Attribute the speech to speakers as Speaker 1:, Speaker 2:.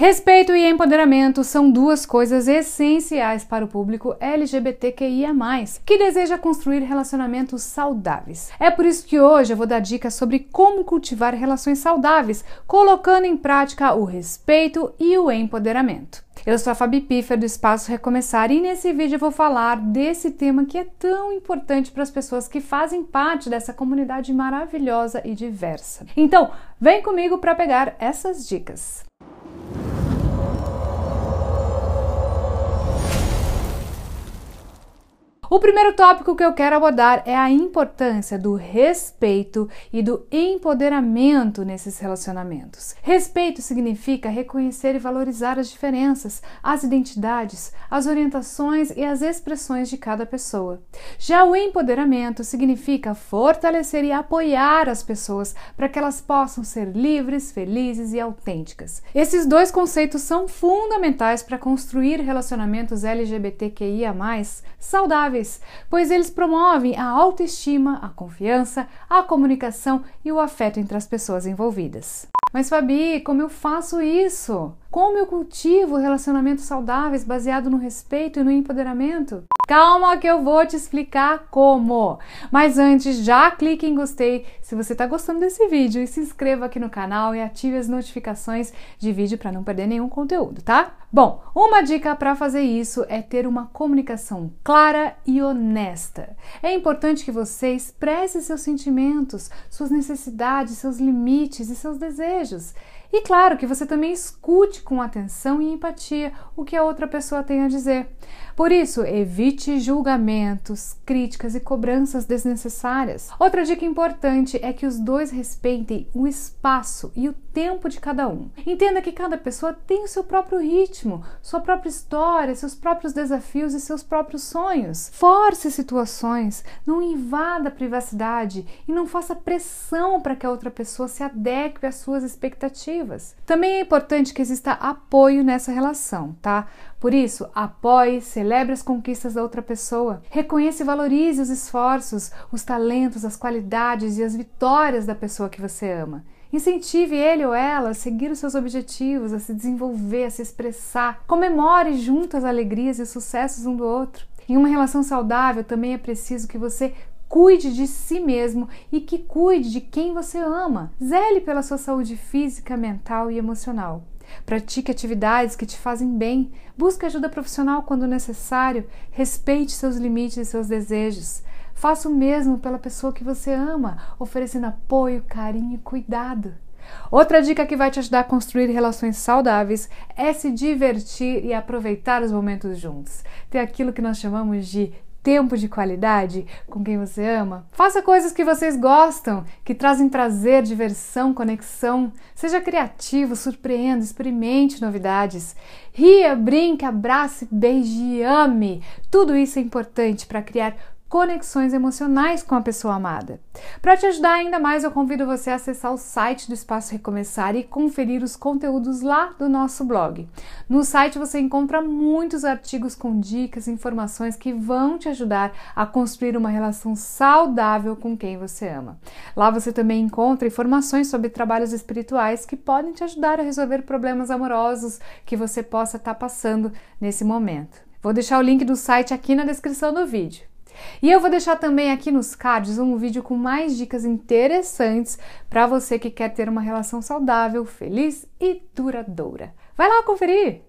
Speaker 1: Respeito e empoderamento são duas coisas essenciais para o público LGBTQIA, que deseja construir relacionamentos saudáveis. É por isso que hoje eu vou dar dicas sobre como cultivar relações saudáveis, colocando em prática o respeito e o empoderamento. Eu sou a Fabi Piffer do Espaço Recomeçar e nesse vídeo eu vou falar desse tema que é tão importante para as pessoas que fazem parte dessa comunidade maravilhosa e diversa. Então, vem comigo para pegar essas dicas. O primeiro tópico que eu quero abordar é a importância do respeito e do empoderamento nesses relacionamentos. Respeito significa reconhecer e valorizar as diferenças, as identidades, as orientações e as expressões de cada pessoa. Já o empoderamento significa fortalecer e apoiar as pessoas para que elas possam ser livres, felizes e autênticas. Esses dois conceitos são fundamentais para construir relacionamentos LGBTQIA saudáveis pois eles promovem a autoestima, a confiança, a comunicação e o afeto entre as pessoas envolvidas. Mas Fabi, como eu faço isso? Como eu cultivo relacionamentos saudáveis baseado no respeito e no empoderamento? Calma que eu vou te explicar como. Mas antes, já clique em gostei se você está gostando desse vídeo e se inscreva aqui no canal e ative as notificações de vídeo para não perder nenhum conteúdo, tá? Bom, uma dica para fazer isso é ter uma comunicação clara e honesta. É importante que você expresse seus sentimentos, suas necessidades, seus limites e seus desejos desejos. E claro que você também escute com atenção e empatia o que a outra pessoa tem a dizer. Por isso, evite julgamentos, críticas e cobranças desnecessárias. Outra dica importante é que os dois respeitem o espaço e o tempo de cada um. Entenda que cada pessoa tem o seu próprio ritmo, sua própria história, seus próprios desafios e seus próprios sonhos. Force situações, não invada a privacidade e não faça pressão para que a outra pessoa se adeque às suas expectativas. Também é importante que exista apoio nessa relação, tá? Por isso, apoie, celebre as conquistas da outra pessoa, reconheça e valorize os esforços, os talentos, as qualidades e as vitórias da pessoa que você ama. Incentive ele ou ela a seguir os seus objetivos, a se desenvolver, a se expressar. Comemore junto as alegrias e os sucessos um do outro. Em uma relação saudável também é preciso que você cuide de si mesmo e que cuide de quem você ama. Zele pela sua saúde física, mental e emocional. Pratique atividades que te fazem bem. Busque ajuda profissional quando necessário. Respeite seus limites e seus desejos. Faça o mesmo pela pessoa que você ama, oferecendo apoio, carinho e cuidado. Outra dica que vai te ajudar a construir relações saudáveis é se divertir e aproveitar os momentos juntos. Ter aquilo que nós chamamos de tempo de qualidade com quem você ama. Faça coisas que vocês gostam, que trazem prazer, diversão, conexão. Seja criativo, surpreenda, experimente novidades. Ria, brinque, abrace, beije ame. Tudo isso é importante para criar conexões emocionais com a pessoa amada. Para te ajudar ainda mais, eu convido você a acessar o site do Espaço Recomeçar e conferir os conteúdos lá do nosso blog. No site você encontra muitos artigos com dicas e informações que vão te ajudar a construir uma relação saudável com quem você ama. Lá você também encontra informações sobre trabalhos espirituais que podem te ajudar a resolver problemas amorosos que você possa estar passando nesse momento. Vou deixar o link do site aqui na descrição do vídeo. E eu vou deixar também aqui nos cards um vídeo com mais dicas interessantes para você que quer ter uma relação saudável, feliz e duradoura. Vai lá conferir!